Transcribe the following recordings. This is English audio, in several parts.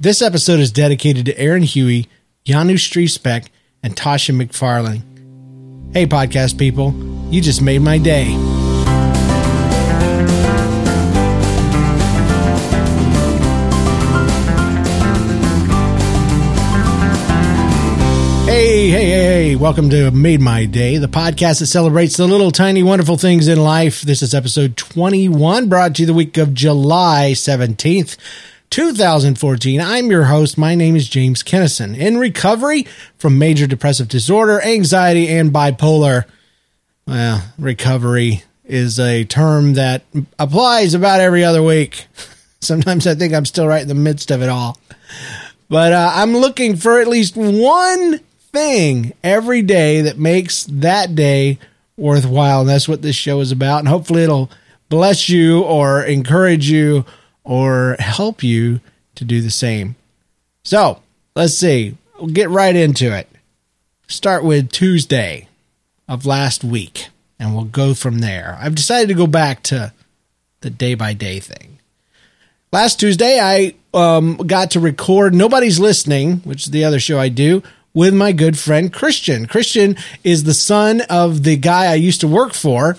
This episode is dedicated to Aaron Huey, Janu Striesbeck, and Tasha McFarlane. Hey, podcast people, you just made my day. Hey, hey, hey, welcome to Made My Day, the podcast that celebrates the little tiny wonderful things in life. This is episode 21, brought to you the week of July 17th, 2014. I'm your host. My name is James Kennison. In recovery from major depressive disorder, anxiety, and bipolar. Well, recovery is a term that applies about every other week. Sometimes I think I'm still right in the midst of it all. But uh, I'm looking for at least one thing every day that makes that day worthwhile. And that's what this show is about. And hopefully it'll bless you or encourage you or help you to do the same. So let's see. We'll get right into it. Start with Tuesday of last week, and we'll go from there. I've decided to go back to the day by day thing. Last Tuesday, I um, got to record Nobody's Listening, which is the other show I do, with my good friend Christian. Christian is the son of the guy I used to work for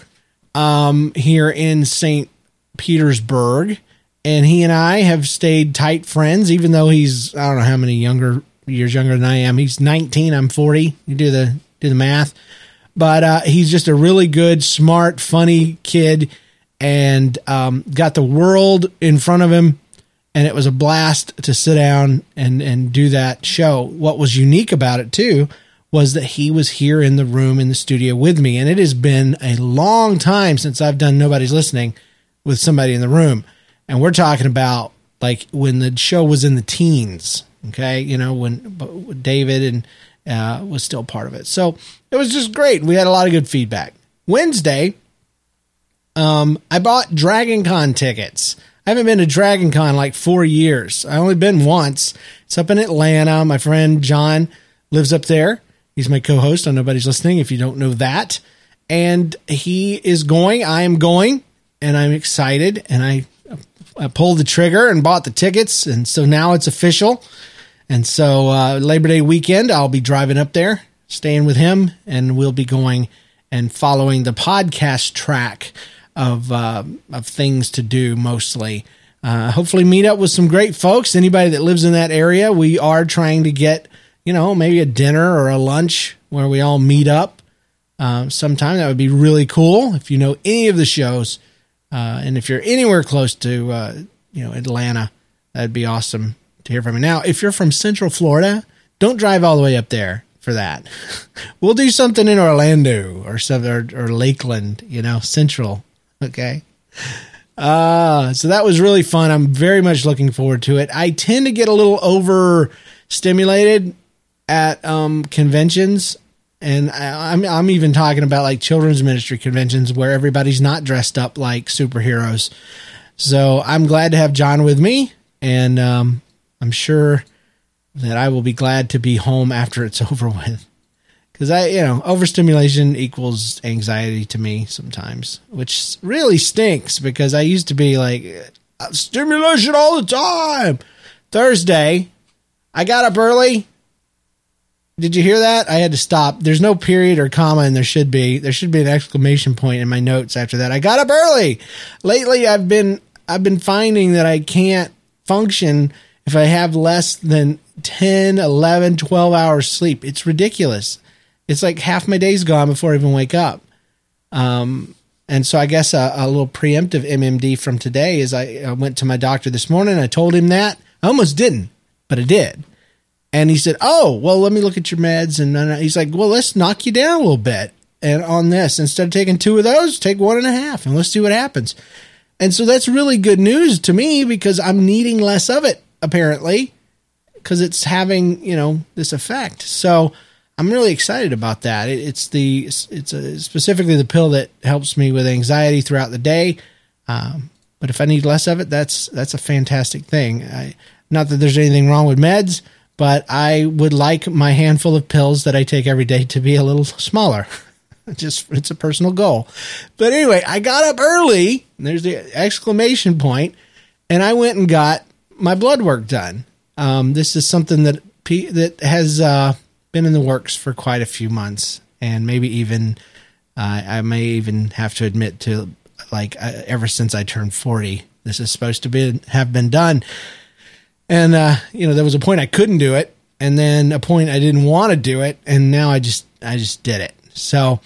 um, here in St. Petersburg. And he and I have stayed tight friends, even though he's, I don't know how many younger years younger than I am. He's 19, I'm 40. You do the, do the math. But uh, he's just a really good, smart, funny kid and um, got the world in front of him and it was a blast to sit down and and do that show. What was unique about it too was that he was here in the room in the studio with me, and it has been a long time since I've done nobody's listening with somebody in the room, and we're talking about like when the show was in the teens. Okay, you know when David and uh, was still part of it, so it was just great. We had a lot of good feedback. Wednesday, um, I bought Dragon Con tickets. I haven't been to Dragon Con like four years. I only been once. It's up in Atlanta. My friend John lives up there. He's my co-host on Nobody's Listening. If you don't know that, and he is going. I am going, and I'm excited. And I, I pulled the trigger and bought the tickets, and so now it's official. And so uh, Labor Day weekend, I'll be driving up there, staying with him, and we'll be going and following the podcast track of uh, of things to do mostly. Uh, hopefully, meet up with some great folks. Anybody that lives in that area, we are trying to get you know maybe a dinner or a lunch where we all meet up uh, sometime. That would be really cool. If you know any of the shows, uh, and if you're anywhere close to uh, you know Atlanta, that'd be awesome to hear from you. Now, if you're from Central Florida, don't drive all the way up there for that. we'll do something in Orlando or or, or Lakeland, you know, Central Okay. Uh, so that was really fun. I'm very much looking forward to it. I tend to get a little overstimulated at um, conventions, and I, I'm I'm even talking about like children's ministry conventions where everybody's not dressed up like superheroes. So I'm glad to have John with me, and um, I'm sure that I will be glad to be home after it's over with because I, you know, overstimulation equals anxiety to me sometimes, which really stinks because I used to be like uh, stimulation all the time. Thursday, I got up early. Did you hear that? I had to stop. There's no period or comma, and there should be. There should be an exclamation point in my notes after that. I got up early. Lately, I've been I've been finding that I can't function if I have less than 10, 11, 12 hours sleep. It's ridiculous it's like half my day's gone before I even wake up. Um, and so I guess a, a, little preemptive MMD from today is I, I went to my doctor this morning. I told him that I almost didn't, but I did. And he said, "Oh, well, let me look at your meds." And he's like, "Well, let's knock you down a little bit." And on this, instead of taking two of those, take one and a half, and let's see what happens. And so that's really good news to me because I'm needing less of it apparently, because it's having you know this effect. So I'm really excited about that. It, it's the it's a, specifically the pill that helps me with anxiety throughout the day. Um, but if I need less of it, that's that's a fantastic thing. I, not that there's anything wrong with meds, but I would like my handful of pills that I take every day to be a little smaller. Just it's a personal goal. But anyway, I got up early. there's the exclamation point, and I went and got my blood work done. Um, this is something that that has uh, been in the works for quite a few months, and maybe even uh, I may even have to admit to like uh, ever since I turned forty, this is supposed to be have been done. And uh, you know, there was a point I couldn't do it, and then a point I didn't want to do it, and now I just I just did it. So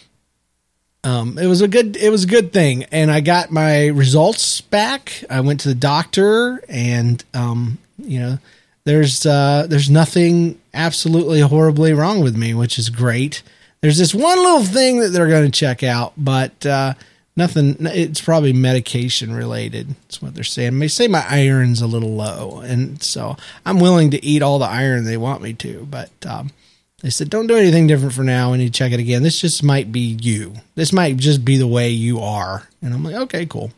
um, it was a good it was a good thing, and I got my results back. I went to the doctor, and um, you know, there's uh, there's nothing absolutely horribly wrong with me, which is great. There's this one little thing that they're going to check out, but uh, nothing. It's probably medication related. That's what they're saying. They say my iron's a little low, and so I'm willing to eat all the iron they want me to, but. Um, they said, don't do anything different for now. Need to check it again. This just might be you. This might just be the way you are. And I'm like, okay, cool.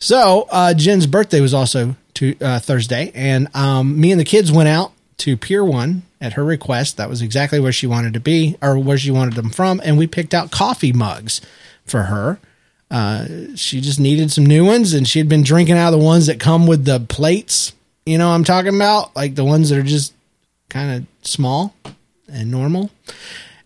So uh, Jen's birthday was also to, uh, Thursday, and um, me and the kids went out to Pier One at her request. That was exactly where she wanted to be, or where she wanted them from, and we picked out coffee mugs for her. Uh, she just needed some new ones, and she had been drinking out of the ones that come with the plates. You know, I'm talking about like the ones that are just kind of small and normal.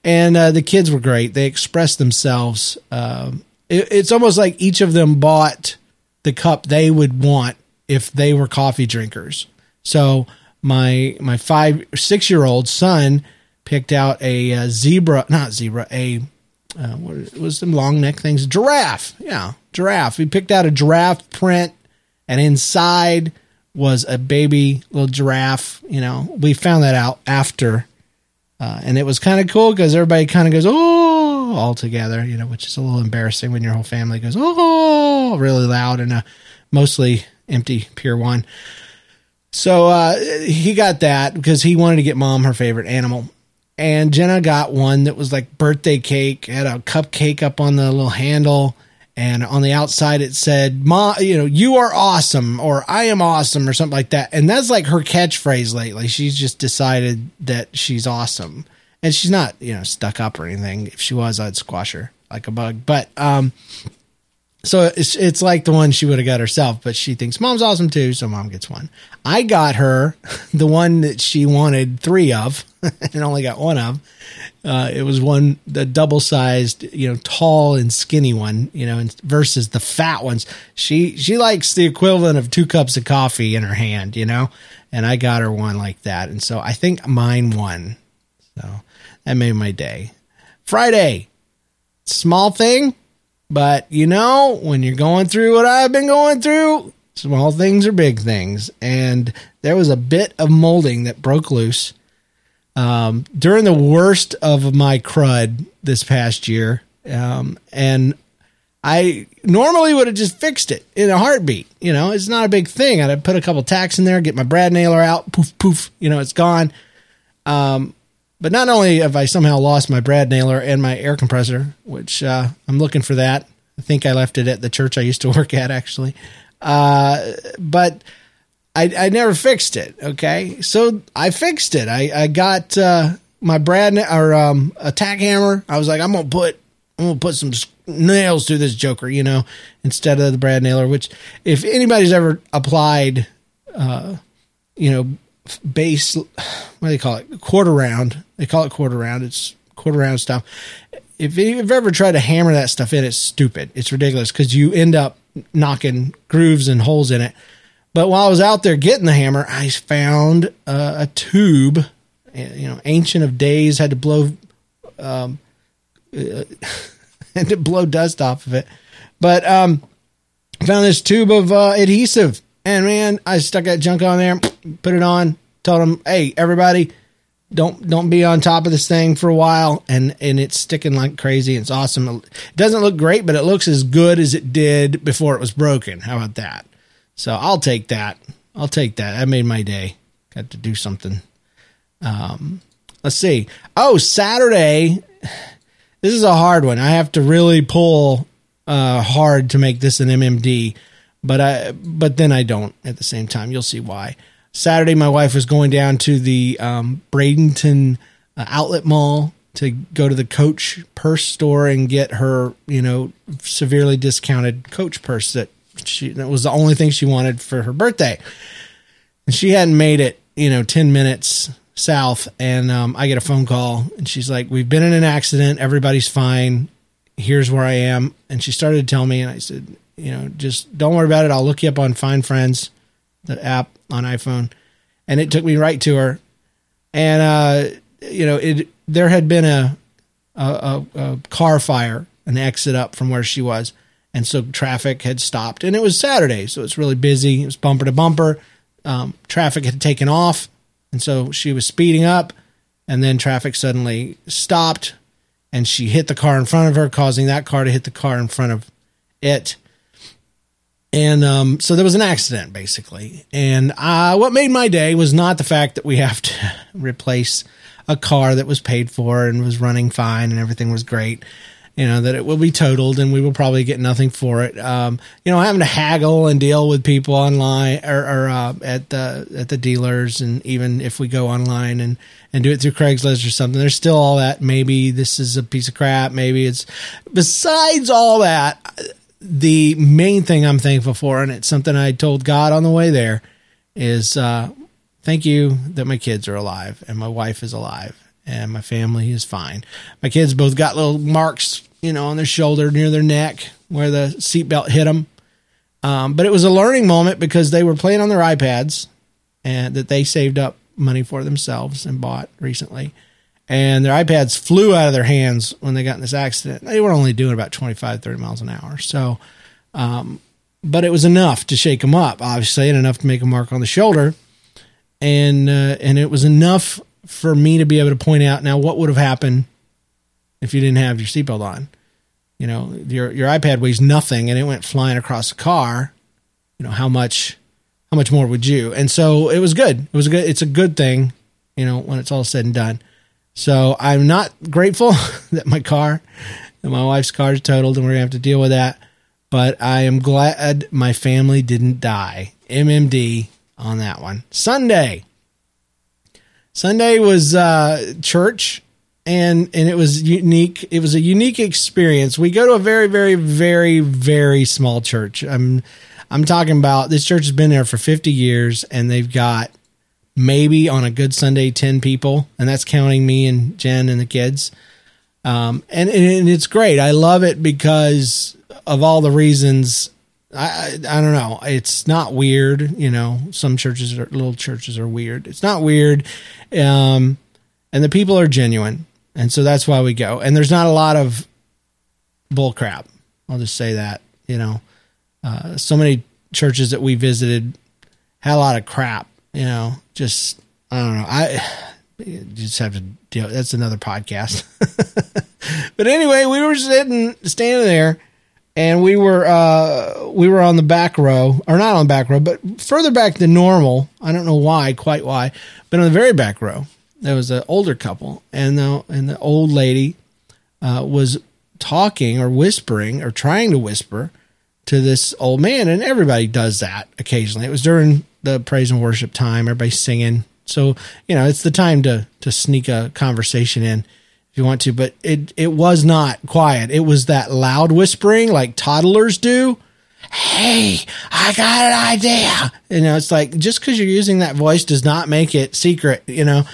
And uh, the kids were great. They expressed themselves. Uh, it, it's almost like each of them bought the cup they would want if they were coffee drinkers. So my my five six year old son picked out a, a, uh, zebra, not zebra, a uh, what was some long neck things? Giraffe, yeah, giraffe. We picked out a giraffe print, and inside was a baby little giraffe. You know, we found that out after uh, and it was kind of cool because everybody kind of goes, oh, all together, you know, which is a little embarrassing when your whole family goes, oh, really loud in a mostly empty Pier 1. So uh, he got that because he wanted to get mom her favorite animal. And Jenna got one that was like birthday cake, had a cupcake up on the little handle and on the outside it said ma you know you are awesome or i am awesome or something like that. And that's like her catchphrase lately. She's just decided that she's awesome. And she's not you know stuck up or anything. If she was i'd squash her like a bug. But um so it's it's like the one she would have got herself but she thinks mom's awesome too so mom gets one. I got her the one that she wanted three of and only got one of uh, it was one the double sized, you know, tall and skinny one, you know, versus the fat ones. She she likes the equivalent of two cups of coffee in her hand, you know, and I got her one like that, and so I think mine won. So that made my day. Friday, small thing, but you know, when you're going through what I've been going through, small things are big things, and there was a bit of molding that broke loose um, during the worst of my crud this past year. Um, and I normally would have just fixed it in a heartbeat. You know, it's not a big thing. I'd put a couple tacks in there, get my brad nailer out, poof, poof, you know, it's gone. Um, but not only have I somehow lost my brad nailer and my air compressor, which uh, I'm looking for that. I think I left it at the church I used to work at, actually. Uh, but I, I never fixed it. Okay, so I fixed it. I I got uh, my Brad or um, a tack hammer. I was like, I'm gonna put I'm gonna put some nails through this Joker, you know, instead of the Brad nailer. Which, if anybody's ever applied, uh, you know, base what do they call it? Quarter round. They call it quarter round. It's quarter round stuff. If you've ever tried to hammer that stuff in, it's stupid. It's ridiculous because you end up knocking grooves and holes in it. But while I was out there getting the hammer, I found uh, a tube, you know, ancient of days, had to blow, um, uh, had to blow dust off of it. But um, found this tube of uh, adhesive, and man, I stuck that junk on there, put it on, told them, "Hey, everybody." Don't don't be on top of this thing for a while, and and it's sticking like crazy. It's awesome. It doesn't look great, but it looks as good as it did before it was broken. How about that? So I'll take that. I'll take that. That made my day. Got to do something. Um, let's see. Oh, Saturday. This is a hard one. I have to really pull uh, hard to make this an MMD, but I but then I don't at the same time. You'll see why. Saturday, my wife was going down to the um, Bradenton uh, outlet mall to go to the Coach purse store and get her, you know, severely discounted Coach purse that she that was the only thing she wanted for her birthday. And she hadn't made it you know, 10 minutes south and um, I get a phone call and she's like, We've been in an accident. Everybody's fine. Here's where I am. And she started to tell me, and I said, You know, just don't worry about it. I'll look you up on Find Friends, the app on iPhone. And it took me right to her. And, uh, you know, it, there had been a, a, a, a car fire, an exit up from where she was. And so traffic had stopped. And it was Saturday. So it's really busy. It was bumper to bumper. Um, traffic had taken off and so she was speeding up, and then traffic suddenly stopped, and she hit the car in front of her, causing that car to hit the car in front of it. And um, so there was an accident, basically. And uh, what made my day was not the fact that we have to replace a car that was paid for and was running fine and everything was great you know that it will be totaled and we will probably get nothing for it. Um, you know, having to haggle and deal with people online or, or uh, at the at the dealers, and even if we go online and and do it through Craigslist or something, there's still all that. Maybe this is a piece of crap. Maybe it's besides all that. The main thing I'm thankful for, and it's something I told God on the way there, is uh, thank you that my kids are alive and my wife is alive and my family is fine. My kids both got little marks you know, on their shoulder near their neck where the seatbelt hit them. Um, but it was a learning moment because they were playing on their iPads and that they saved up money for themselves and bought recently. And their iPads flew out of their hands when they got in this accident. They were only doing about 25, 30 miles an hour. So, um, but it was enough to shake them up, obviously, and enough to make a mark on the shoulder. And, uh, and it was enough for me to be able to point out now what would have happened if you didn't have your seatbelt on. You know, your your iPad weighs nothing and it went flying across the car. You know, how much how much more would you? And so it was good. It was a good it's a good thing, you know, when it's all said and done. So I'm not grateful that my car my wife's car is totaled and we're gonna have to deal with that. But I am glad my family didn't die. MMD on that one. Sunday. Sunday was uh, church and and it was unique. It was a unique experience. We go to a very very very very small church. I'm I'm talking about this church has been there for 50 years and they've got maybe on a good Sunday 10 people and that's counting me and Jen and the kids. Um, and, and it's great. I love it because of all the reasons I, I don't know. It's not weird, you know. Some churches are little churches are weird. It's not weird, um, and the people are genuine. And so that's why we go. And there's not a lot of bull crap. I'll just say that, you know, uh, so many churches that we visited had a lot of crap, you know, just, I don't know. I just have to deal. That's another podcast. but anyway, we were sitting, standing there and we were, uh, we were on the back row or not on the back row, but further back than normal. I don't know why, quite why, but on the very back row there was an older couple, and the and the old lady uh, was talking or whispering or trying to whisper to this old man, and everybody does that occasionally. It was during the praise and worship time, everybody's singing, so you know it's the time to to sneak a conversation in if you want to. But it it was not quiet. It was that loud whispering like toddlers do. Hey, I got an idea. You know, it's like just because you're using that voice does not make it secret. You know,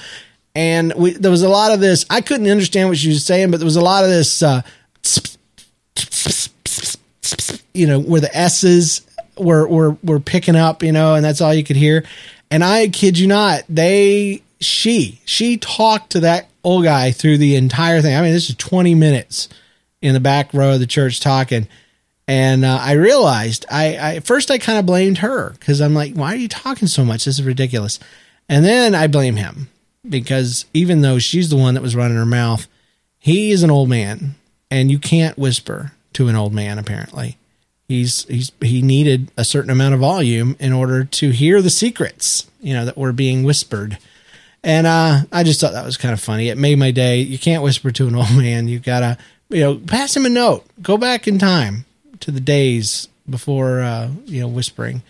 and we, there was a lot of this. I couldn't understand what she was saying, but there was a lot of this, uh, you know, where the S's were were were picking up, you know, and that's all you could hear. And I kid you not, they she she talked to that old guy through the entire thing. I mean, this is twenty minutes in the back row of the church talking. And uh, I realized I, I first I kind of blamed her because I'm like, why are you talking so much? This is ridiculous. And then I blame him because even though she's the one that was running her mouth, he is an old man and you can't whisper to an old man apparently. He's he's he needed a certain amount of volume in order to hear the secrets, you know, that were being whispered. And uh, I just thought that was kind of funny. It made my day. You can't whisper to an old man. You gotta, you know, pass him a note. Go back in time to the days before, uh, you know, whispering,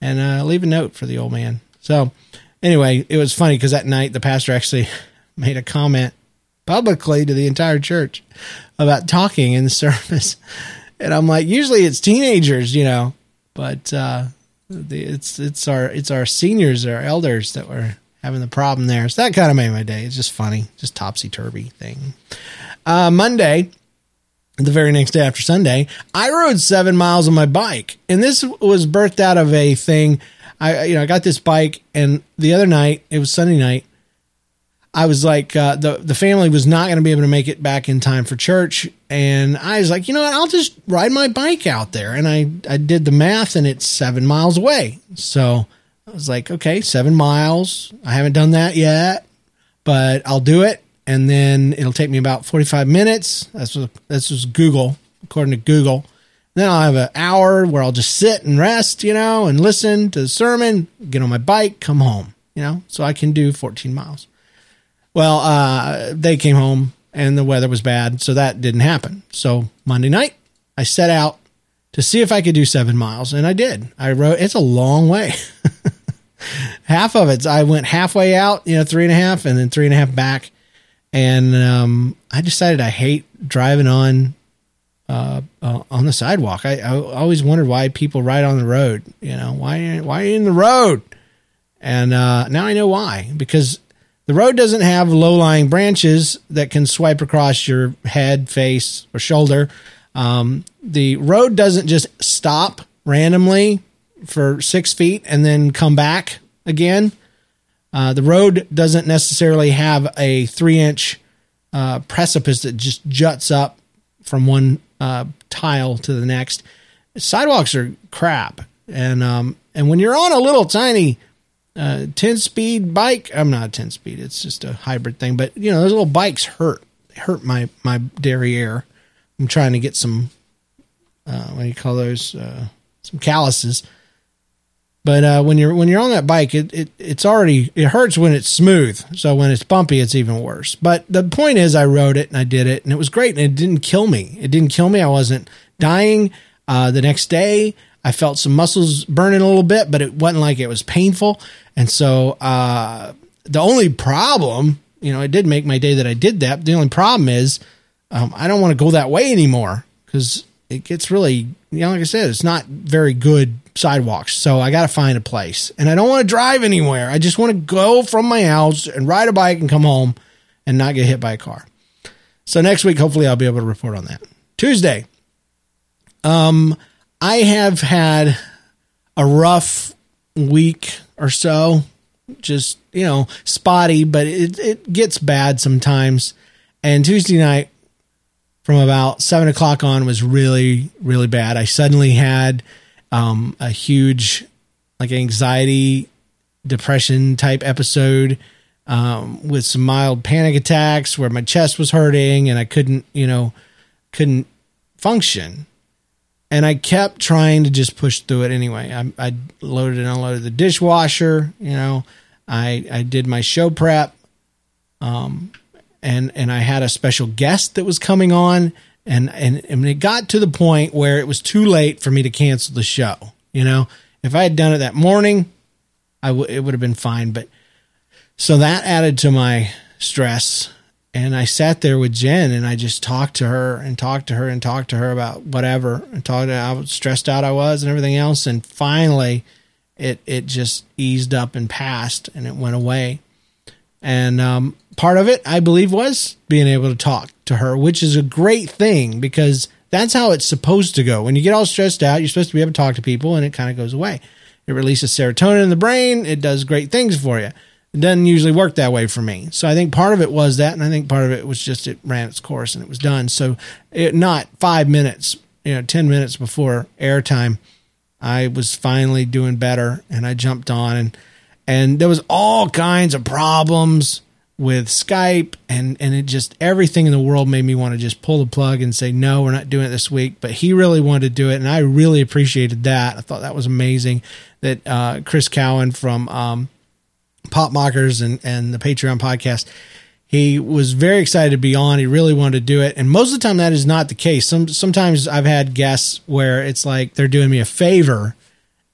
and uh, leave a note for the old man. So anyway, it was funny because that night the pastor actually made a comment publicly to the entire church about talking in the service. And I'm like, usually it's teenagers, you know, but uh, it's it's our it's our seniors, our elders that were having the problem there. So that kind of made my day. It's just funny, just topsy turvy thing. Uh, Monday, the very next day after Sunday, I rode seven miles on my bike, and this was birthed out of a thing. I you know I got this bike, and the other night it was Sunday night. I was like, uh, the the family was not going to be able to make it back in time for church, and I was like, you know what, I'll just ride my bike out there, and I I did the math, and it's seven miles away, so I was like, okay, seven miles. I haven't done that yet, but I'll do it, and then it'll take me about forty five minutes. That's what that's just Google, according to Google. Then I'll have an hour where I'll just sit and rest, you know, and listen to the sermon, get on my bike, come home, you know, so I can do 14 miles. Well, uh, they came home and the weather was bad, so that didn't happen. So Monday night, I set out to see if I could do seven miles, and I did. I rode. It's a long way. half of it, I went halfway out, you know, three and a half, and then three and a half back. And um, I decided I hate driving on uh, uh, on the sidewalk. I, I always wondered why people ride on the road. You know, why why are you in the road? And uh, now I know why. Because the road doesn't have low lying branches that can swipe across your head, face, or shoulder. Um, the road doesn't just stop randomly for six feet and then come back again. Uh, the road doesn't necessarily have a three inch uh, precipice that just juts up from one uh, tile to the next. Sidewalks are crap, and um, and when you're on a little tiny uh, 10 speed bike. I'm not a 10 speed. It's just a hybrid thing. But you know, those little bikes hurt. They hurt my, my derriere. I'm trying to get some, uh, what do you call those? Uh, some calluses. But, uh, when you're, when you're on that bike, it, it, it's already, it hurts when it's smooth. So when it's bumpy, it's even worse. But the point is I rode it and I did it and it was great. And it didn't kill me. It didn't kill me. I wasn't dying. Uh, the next day I felt some muscles burning a little bit, but it wasn't like it was painful. And so uh, the only problem, you know, it did make my day that I did that. the only problem is um, I don't want to go that way anymore because it gets really, you know, like I said, it's not very good sidewalks. So I got to find a place. And I don't want to drive anywhere. I just want to go from my house and ride a bike and come home and not get hit by a car. So next week, hopefully, I'll be able to report on that. Tuesday. Um, I have had a rough week or so. Just, you know, spotty, but it, it gets bad sometimes. And Tuesday night, from about seven o'clock on, was really, really bad. I suddenly had um, a huge, like, anxiety, depression type episode um, with some mild panic attacks where my chest was hurting and I couldn't, you know, couldn't function and I kept trying to just push through it anyway. I, I loaded and unloaded the dishwasher. You know, I I did my show prep, um, and and I had a special guest that was coming on, and and and it got to the point where it was too late for me to cancel the show. You know, if I had done it that morning, I w- it would have been fine. But so that added to my stress and I sat there with Jen and I just talked to her and talked to her and talked to her about whatever and talked how stressed out I was and everything else. And finally, it it just eased up and passed and it went away. And um, part of it, I believe, was being able to talk to her, which is a great thing because that's how it's supposed to go. When you get all stressed out, you're supposed to be able to talk to people and it kind of goes away. It releases serotonin in the brain. It does great things for you. It doesn't usually work that way for me. So I think part of it was that, and I think part of it was just it ran its course and it was done. So it, not five minutes, you know, 10 minutes before airtime, I was finally doing better and I jumped on and, and there was all kinds of problems with Skype and, and it just, everything in the world made me want to just pull the plug and say, no, we're not doing it this week. But he really wanted to do it. And I really appreciated that. I thought that was amazing that, uh, Chris Cowan from, um, Pop Mockers and, and the Patreon podcast. He was very excited to be on. He really wanted to do it. And most of the time that is not the case. Some sometimes I've had guests where it's like they're doing me a favor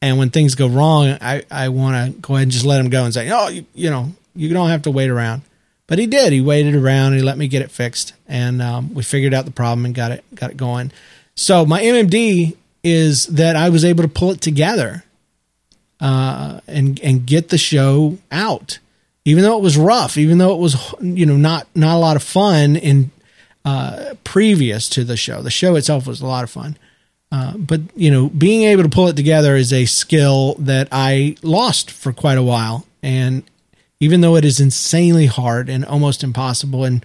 and when things go wrong, I, I want to go ahead and just let him go and say, "Oh, you, you know, you don't have to wait around." But he did. He waited around. He let me get it fixed, and um, we figured out the problem and got it got it going. So my MMD is that I was able to pull it together uh, and and get the show out. even though it was rough, even though it was you know not not a lot of fun in uh, previous to the show. The show itself was a lot of fun. Uh, but you know, being able to pull it together is a skill that I lost for quite a while, and even though it is insanely hard and almost impossible, and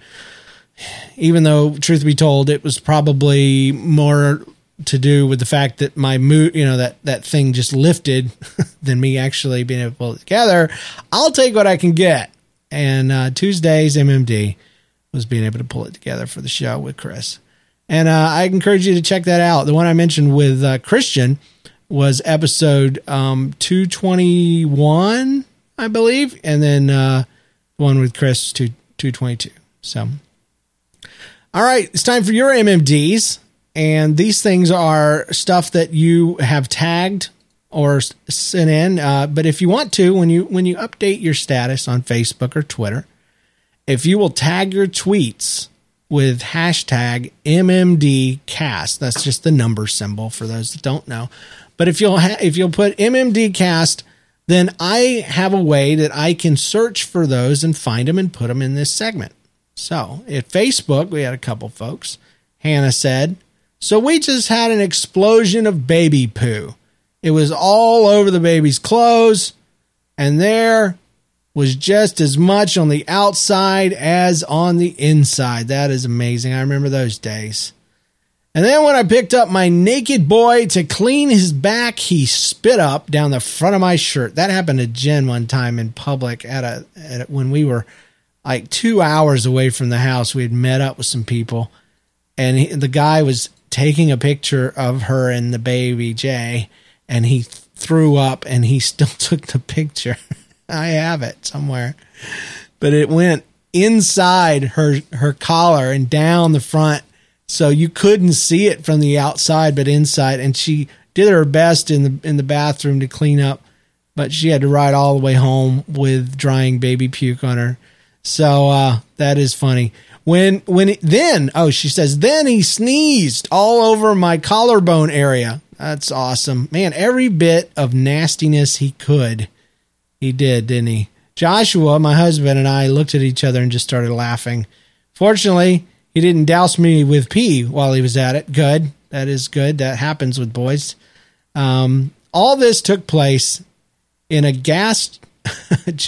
even though, truth be told, it was probably more to do with the fact that my mood, you know, that that thing just lifted than me actually being able to pull it together. I'll take what I can get. And uh, Tuesday's MMD was being able to pull it together for the show with Chris. And uh, I encourage you to check that out. The one I mentioned with uh, Christian was episode um, 221, I believe. And then uh, one with Chris, two, 222. So, all right, it's time for your MMDs. And these things are stuff that you have tagged or sent in. Uh, but if you want to, when you when you update your status on Facebook or Twitter, if you will tag your tweets with hashtag MMDcast, that's just the number symbol for those that don't know. But if you'll ha- if you'll put MMDcast, then I have a way that I can search for those and find them and put them in this segment. So at Facebook, we had a couple folks. Hannah said, so we just had an explosion of baby poo. It was all over the baby's clothes, and there was just as much on the outside as on the inside. That is amazing. I remember those days. And then when I picked up my naked boy to clean his back, he spit up down the front of my shirt. That happened to Jen one time in public at a, at when we were like two hours away from the house. We had met up with some people, and he, the guy was taking a picture of her and the baby Jay, and he threw up, and he still took the picture. I have it somewhere, but it went inside her her collar and down the front, so you couldn't see it from the outside, but inside. And she did her best in the in the bathroom to clean up, but she had to ride all the way home with drying baby puke on her. So uh, that is funny. When when it, then oh she says then he sneezed all over my collarbone area. That's awesome, man. Every bit of nastiness he could, he did, didn't he? Joshua, my husband, and I looked at each other and just started laughing. Fortunately, he didn't douse me with pee while he was at it. Good, that is good. That happens with boys. Um, all this took place in a gas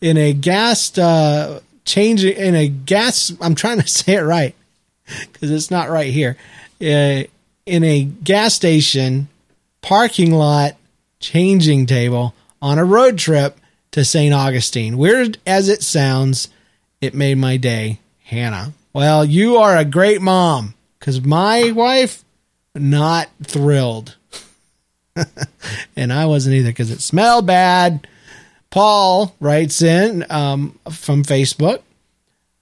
in a gas uh, changing in a gas. I'm trying to say it right because it's not right here. Uh, in a gas station parking lot changing table on a road trip to St. Augustine. Weird as it sounds, it made my day. Hannah. Well, you are a great mom because my wife, not thrilled. and I wasn't either because it smelled bad Paul writes in um, from Facebook.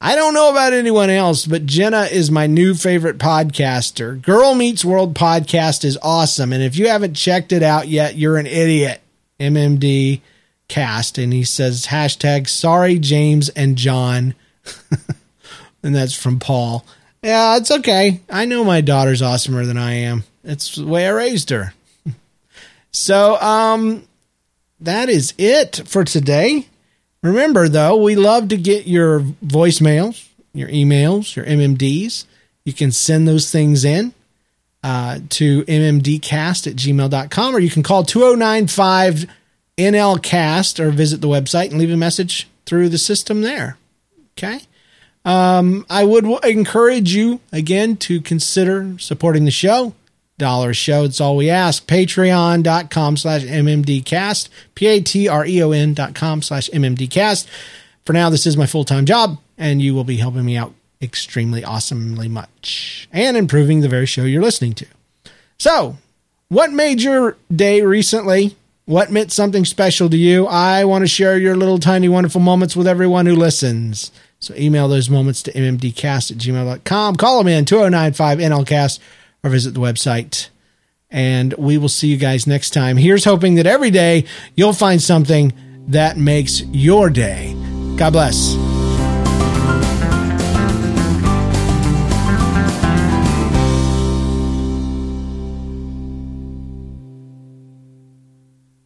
I don't know about anyone else, but Jenna is my new favorite podcaster. Girl Meets World podcast is awesome. And if you haven't checked it out yet, you're an idiot. MMD cast. And he says, hashtag sorry, James and John. and that's from Paul. Yeah, it's okay. I know my daughter's awesomer than I am. It's the way I raised her. so, um, that is it for today. Remember, though, we love to get your voicemails, your emails, your MMDs. You can send those things in uh, to mmdcast at gmail.com or you can call 2095 NLCast or visit the website and leave a message through the system there. Okay. Um, I would encourage you again to consider supporting the show dollar show. It's all we ask. Patreon.com slash MMDcast. P-A-T-R-E-O-N dot com slash MMDcast. For now, this is my full-time job, and you will be helping me out extremely awesomely much and improving the very show you're listening to. So, what made your day recently? What meant something special to you? I want to share your little tiny wonderful moments with everyone who listens. So email those moments to mmdcast at gmail.com. Call them in 2095 NLCast or visit the website. And we will see you guys next time. Here's hoping that every day you'll find something that makes your day. God bless.